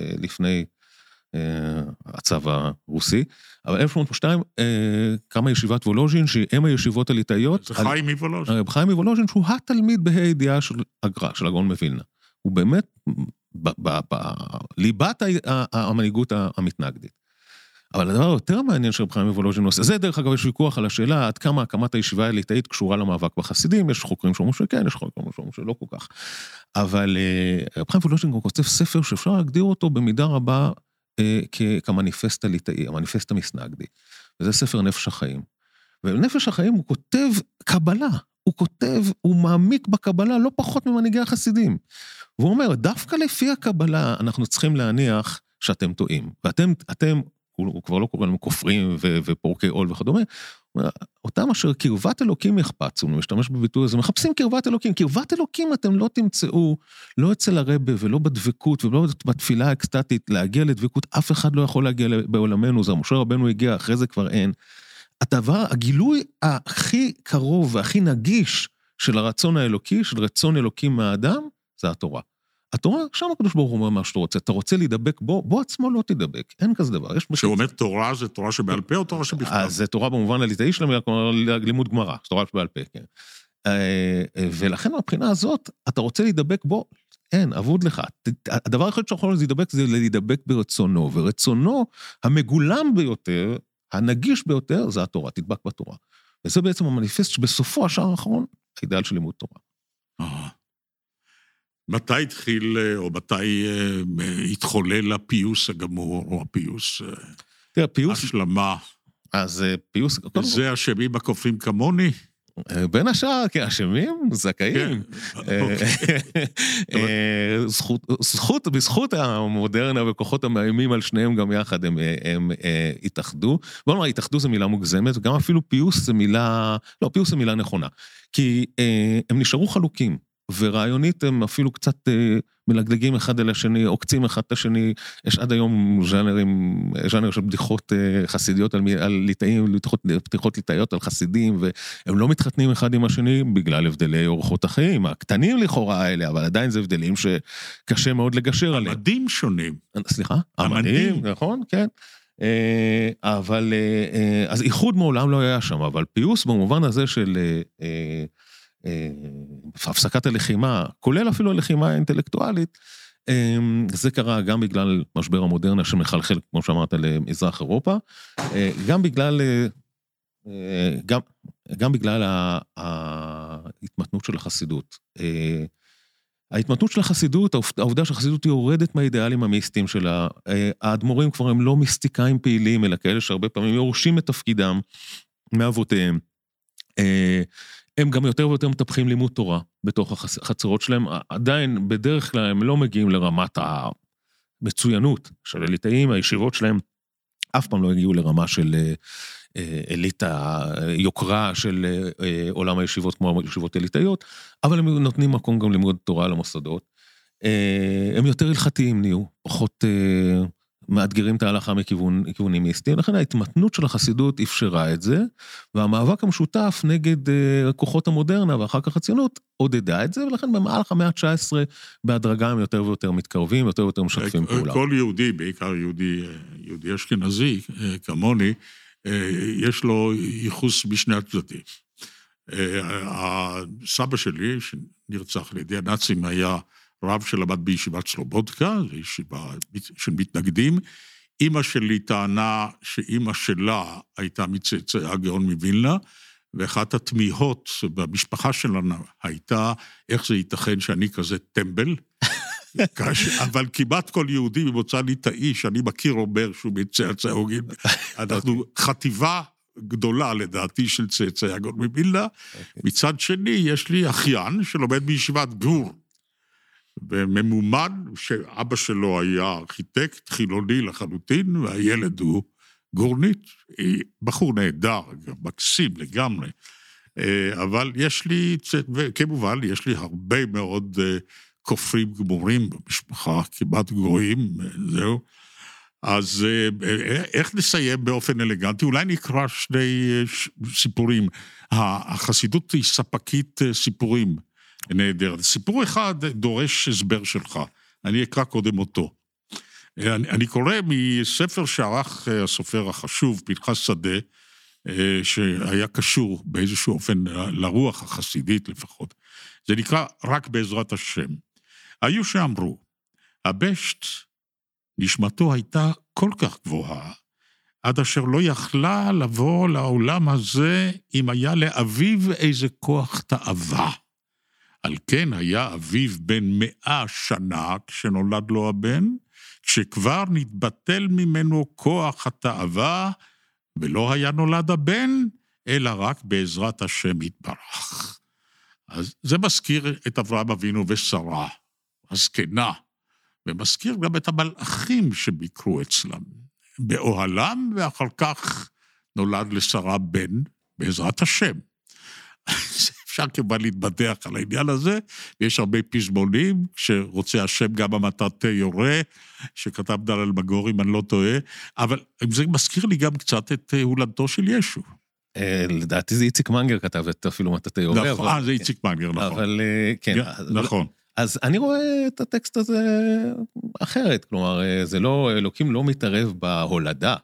לפני הצו הרוסי, אבל 1802 אה, קמה ישיבת וולוז'ין, שהיא אם הישיבות הליטאיות. זה חיים מוולוז'ין. חיים מוולוז'ין, שהוא התלמיד בה"א הידיעה של הגר"א, של הגאון מווילנה. הוא באמת בליבת המנהיגות המתנגדית. אבל הדבר היותר מעניין שרב חיים מוולוז'ין עושה, זה דרך אגב יש ויכוח על השאלה עד כמה הקמת הישיבה הליטאית קשורה למאבק בחסידים, יש חוקרים שאומרים שכן, יש חוקרים שאומרים שלא כל כך. אבל אה, רב חיים מוולוז'ין גם כותב ספר שאפשר להגדיר אותו במידה רבה אה, כמניפסט הליטאי, המניפסט המסנגדי. וזה ספר נפש החיים. ובנפש החיים הוא כותב קבלה, הוא כותב, הוא מעמיק בקבלה לא פחות ממנהיגי החסידים. והוא אומר, דווקא לפי הקבלה אנחנו צריכים להניח שאתם טועים. ואתם, אתם, הוא כבר לא קורא להם כופרים ופורקי עול וכדומה, אותם אשר קרבת אלוקים יחפצו, הוא משתמש בביטוי הזה, מחפשים קרבת אלוקים. קרבת אלוקים אתם לא תמצאו, לא אצל הרבה ולא בדבקות ולא בתפילה האקסטטית, להגיע לדבקות, אף אחד לא יכול להגיע בעולמנו, זה משה רבנו הגיע, אחרי זה כבר אין. הדבר, הגילוי הכי קרוב והכי נגיש של הרצון האלוקי, של רצון אלוקים מהאדם, זה התורה. התורה, שם הקדוש ברוך הוא אומר מה שאתה רוצה. אתה רוצה להידבק בו, בו עצמו לא תידבק, אין כזה דבר. כשהוא אומר תורה, זה תורה שבעל פה או תורה שבכתב? אז זה תורה במובן הליטאי כלומר לימוד גמרא, תורה שבעל פה, כן. אה, ולכן מהבחינה הזאת, אתה רוצה להידבק בו, אין, אבוד לך. הדבר היחיד שיכול להידבק זה להידבק ברצונו, ורצונו המגולם ביותר, הנגיש ביותר, זה התורה, תדבק בתורה. וזה בעצם המניפסט שבסופו, השער האחרון, האידאל של לימוד תורה. אה. מתי התחיל, אה, או מתי אה, התחולל הפיוס הגמור, או הפיוס, אה, תראה, פיוס, השלמה? אז אה, פיוס, זה אשמים הכופרים כמוני? אה, בין השאר, כן, אשמים, זכאים. כן. אוקיי. אה, זכות, זכות, בזכות המודרנה וכוחות המאיימים על שניהם גם יחד הם, אה, אה, התאחדו. בוא נאמר, התאחדו זה מילה מוגזמת, וגם אפילו פיוס זה מילה, לא, פיוס זה מילה נכונה. כי אה, הם נשארו חלוקים, ורעיונית הם אפילו קצת אה, מלגלגים אחד אל השני, עוקצים אחד את השני. יש עד היום ז'אנרים, ז'אנר של בדיחות אה, חסידיות על, על ליטאים, בדיחות, בדיחות ליטאיות על חסידים, והם לא מתחתנים אחד עם השני בגלל הבדלי אורחות החיים, הקטנים לכאורה האלה, אבל עדיין זה הבדלים שקשה מאוד לגשר עליהם. מדים שונים. סליחה? המדים. המדים, נכון, כן. אה, אבל, אה, אה, אז איחוד מעולם לא היה שם, אבל פיוס במובן הזה של אה, אה, אה, הפסקת הלחימה, כולל אפילו הלחימה האינטלקטואלית, אה, זה קרה גם בגלל משבר המודרנה שמחלחל, כמו שאמרת, למזרח אירופה, אה, גם בגלל, אה, אה, גם, גם בגלל ההתמתנות של החסידות. אה, ההתמתנות של החסידות, העובד- העובדה שהחסידות יורדת מהאידיאלים המיסטיים שלה, אה, האדמו"רים כבר הם לא מיסטיקאים פעילים, אלא כאלה שהרבה פעמים יורשים את תפקידם מאבותיהם. הם גם יותר ויותר מטפחים לימוד תורה בתוך החצ- החצרות שלהם, עדיין בדרך כלל הם לא מגיעים לרמת המצוינות של הליטאים, הישיבות שלהם אף פעם לא הגיעו לרמה של אה, אה, אליטה, יוקרה של אה, עולם הישיבות כמו ישיבות אליטאיות, אבל הם נותנים מקום גם ללמוד תורה למוסדות. הם יותר הלכתיים נהיו, פחות מאתגרים את ההלכה מכיוונים מיסטיים, לכן ההתמתנות של החסידות אפשרה את זה, והמאבק המשותף נגד אה, כוחות המודרנה ואחר כך הציונות עודדה את זה, ולכן במהלך המאה ה-19 בהדרגה הם יותר ויותר מתקרבים, יותר ויותר משתפים פעולה. כל יהודי, בעיקר יהודי, אה, יהודי אשכנזי אה, כמוני, אה, יש לו ייחוס בשני הצדדים. אה, הסבא שלי, שנרצח על ידי הנאצים, היה רב שלמד בישיבת סלובודקה, זו ישיבה של מתנגדים. אימא שלי טענה שאימא שלה הייתה מצאצאי הגאון מווילנה, ואחת התמיהות במשפחה שלנו הייתה, איך זה ייתכן שאני כזה טמבל? אבל כמעט כל יהודי ממוצא ליטאי שאני מכיר אומר שהוא מצאצאי הוגים. אנחנו חטיבה גדולה לדעתי של צאצאי הגאון מווילנה. מצד שני, יש לי אחיין שלומד בישיבת גור. וממומן, שאבא שלו היה ארכיטקט חילוני לחלוטין, והילד הוא גורנית. היא בחור נהדר, מקסים לגמרי. אה, אבל יש לי, וכמובן, יש לי הרבה מאוד אה, כופרים גמורים במשפחה, כמעט גויים, אה, זהו. אז איך נסיים באופן אלגנטי? אולי נקרא שני סיפורים. החסידות היא ספקית סיפורים נהדרת. סיפור אחד דורש הסבר שלך, אני אקרא קודם אותו. אני, אני קורא מספר שערך אה, הסופר החשוב, פנחס שדה, אה, שהיה קשור באיזשהו אופן לרוח החסידית לפחות. זה נקרא רק בעזרת השם. היו שאמרו, הבשט, נשמתו הייתה כל כך גבוהה, עד אשר לא יכלה לבוא לעולם הזה אם היה לאביו איזה כוח תאווה. על כן היה אביו בן מאה שנה כשנולד לו הבן, כשכבר נתבטל ממנו כוח התאווה, ולא היה נולד הבן, אלא רק בעזרת השם יתברך. אז זה מזכיר את אברהם אבינו ושרה, הזקנה, ומזכיר גם את המלאכים שביקרו אצלם באוהלם, ואחר כך נולד לשרה בן, בעזרת השם. אפשר כמובן להתבדח על העניין הזה, ויש הרבה פזמונים, שרוצה השם גם המטאטא יורה, שכתב דל אלמגור, אם אני לא טועה, אבל זה מזכיר לי גם קצת את אה, הולדתו של ישו. אה, לדעתי זה איציק מנגר כתב את אפילו מטאטא יורה. נכון, אה, זה איציק מנגר, נכון. אבל אה, כן. כן, נכון. אז אני רואה את הטקסט הזה אחרת, כלומר, זה לא, אלוקים לא מתערב בהולדה,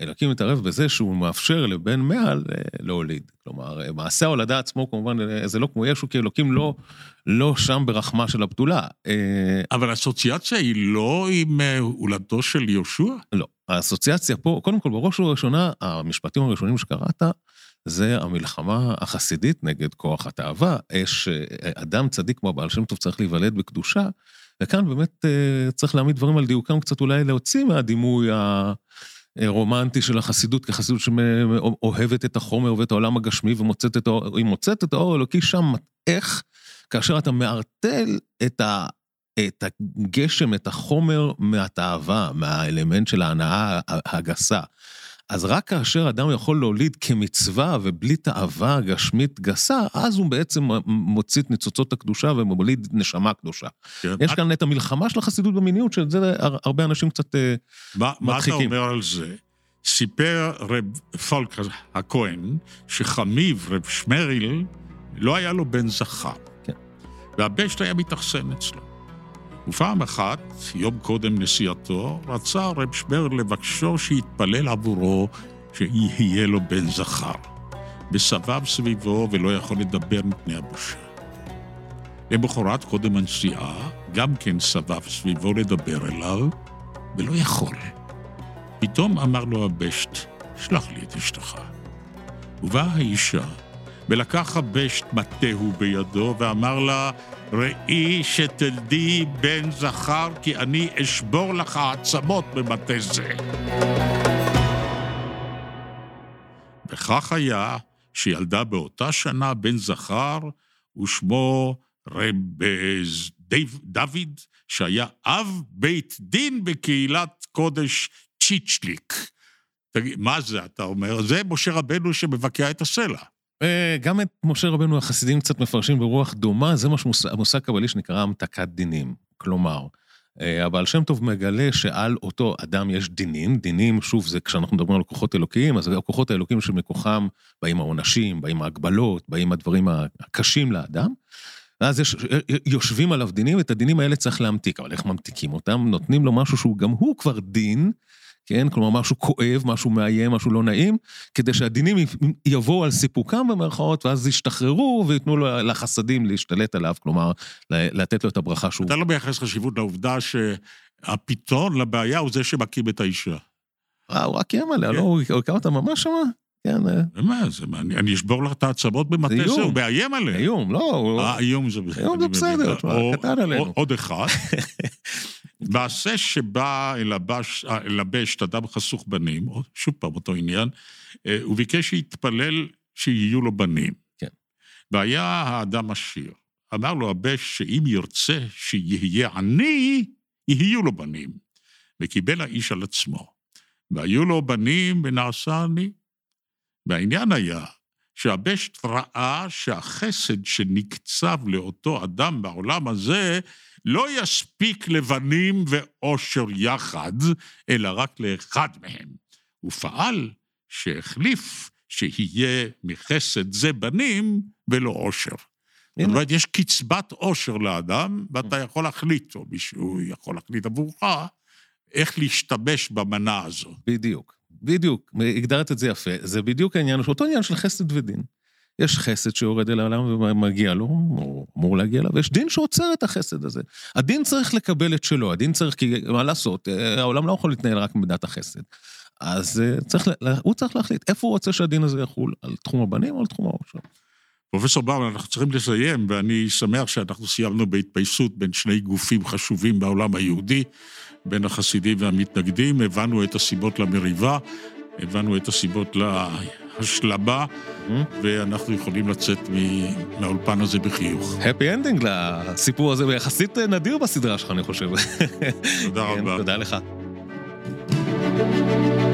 אלוקים מתערב בזה שהוא מאפשר לבן מאה ל- להוליד. כלומר, אה, מעשה ההולדה עצמו כמובן, אה, זה לא כמו ישו, כי אלוקים לא, לא שם ברחמה של הבתולה. אה, אבל האסוציאציה היא לא עם אה, הולדתו של יהושע? לא, האסוציאציה פה, קודם כל, בראש ובראשונה, המשפטים הראשונים שקראת, זה המלחמה החסידית נגד כוח התאווה. יש אדם צדיק כמו הבעל שם טוב צריך להיוולד בקדושה, וכאן באמת צריך להעמיד דברים על דיוקם, קצת אולי להוציא מהדימוי הרומנטי של החסידות, כחסידות שאוהבת את החומר ואת העולם הגשמי ומוצאת את האור, היא מוצאת את האור האלוקי שם, איך כאשר אתה מערטל את. את הגשם, את החומר מהתאווה, מהאלמנט של ההנאה הגסה. אז רק כאשר אדם יכול להוליד כמצווה ובלי תאווה גשמית גסה, אז הוא בעצם מוציא את ניצוצות הקדושה ומוליד נשמה קדושה. כן. יש כאן את המלחמה של החסידות במיניות, שאת זה הרבה אנשים קצת מה, מדחיקים. מה אתה אומר על זה? סיפר רב פולק הכהן, שחמיב, רב שמריל, לא היה לו בן זכר. כן. והבשט היה מתאכסן אצלו. ופעם אחת, יום קודם נסיעתו, רצה רב שמר לבקשו שיתפלל עבורו שיהיה לו בן זכר. וסבב סביבו ולא יכול לדבר מפני הבושה. למחרת קודם הנסיעה, גם כן סבב סביבו לדבר אליו, ולא יכול. פתאום אמר לו הבשט, שלח לי את אשתך. ובאה האישה, ולקח הבשט מטהו בידו, ואמר לה, ראי שתלדי בן זכר, כי אני אשבור לך עצמות במטה זה. וכך היה שילדה באותה שנה בן זכר, ושמו רב דוד, שהיה אב בית דין בקהילת קודש צ'יצ'ליק. תגיד, מה זה, אתה אומר? זה משה רבנו שמבקע את הסלע. אה, גם את משה רבנו החסידים קצת מפרשים ברוח דומה, זה מה המושג קבלי שנקרא המתקת דינים. כלומר, אה, הבעל שם טוב מגלה שעל אותו אדם יש דינים, דינים, שוב, זה כשאנחנו מדברים על כוחות אלוקיים, אז הכוחות האלוקיים שמכוחם באים העונשים, באים ההגבלות, באים הדברים הקשים לאדם. ואז יש, יושבים עליו דינים, ואת הדינים האלה צריך להמתיק. אבל איך ממתיקים אותם? נותנים לו משהו שהוא גם הוא כבר דין, כן? כלומר, משהו כואב, משהו מאיים, משהו לא נעים, כדי שהדינים יבואו על סיפוקם במרכאות, ואז ישתחררו וייתנו לחסדים להשתלט עליו, כלומר, לתת לו את הברכה שהוא... אתה לא מייחס חשיבות לעובדה שהפתרון לבעיה הוא זה שמכים את האישה. אה, הוא רק איים עליה, לא? הוא הכה אותה ממש שמה? כן. אה. מה, זה מעניין, אני אשבור לך את העצמות במטה זה, הוא מאיים עליה. איום, לא. אה, איום זה בסדר. איום זה בסדר, קטן עלינו. עוד אחד. מעשה שבא לבש את אדם חסוך בנים, שוב פעם אותו עניין, אה, הוא ביקש שיתפלל שיהיו לו בנים. כן. והיה האדם עשיר. אמר לו הבש שאם ירצה שיהיה עני, יהיו לו בנים. וקיבל האיש על עצמו. והיו לו בנים ונעשה עני. והעניין היה שהבשט ראה שהחסד שנקצב לאותו אדם בעולם הזה לא יספיק לבנים ואושר יחד, אלא רק לאחד מהם. הוא פעל שהחליף שיהיה מחסד זה בנים ולא אושר. זאת אומרת, יש קצבת אושר לאדם, ואתה יכול להחליט, או מישהו יכול להחליט עבורך, איך להשתמש במנה הזו. בדיוק. בדיוק, הגדרת את זה יפה. זה בדיוק העניין, אותו עניין של חסד ודין. יש חסד שיורד אל העולם ומגיע לו, או אמור להגיע אליו, ויש דין שעוצר את החסד הזה. הדין צריך לקבל את שלו, הדין צריך, כי מה לעשות, אה, העולם לא יכול להתנהל רק ממידת החסד. אז אה, צריך, הוא צריך להחליט איפה הוא רוצה שהדין הזה יחול, על תחום הבנים או על תחום העושר. פרופסור באום, אנחנו צריכים לסיים, ואני שמח שאנחנו סיימנו בהתפייסות בין שני גופים חשובים בעולם היהודי, בין החסידים והמתנגדים, הבנו את הסיבות למריבה, הבנו את הסיבות להשלמה, mm-hmm. ואנחנו יכולים לצאת מהאולפן הזה בחיוך. happy ending לסיפור הזה, ויחסית נדיר בסדרה שלך, אני חושב. תודה כן, רבה. תודה לך. thank you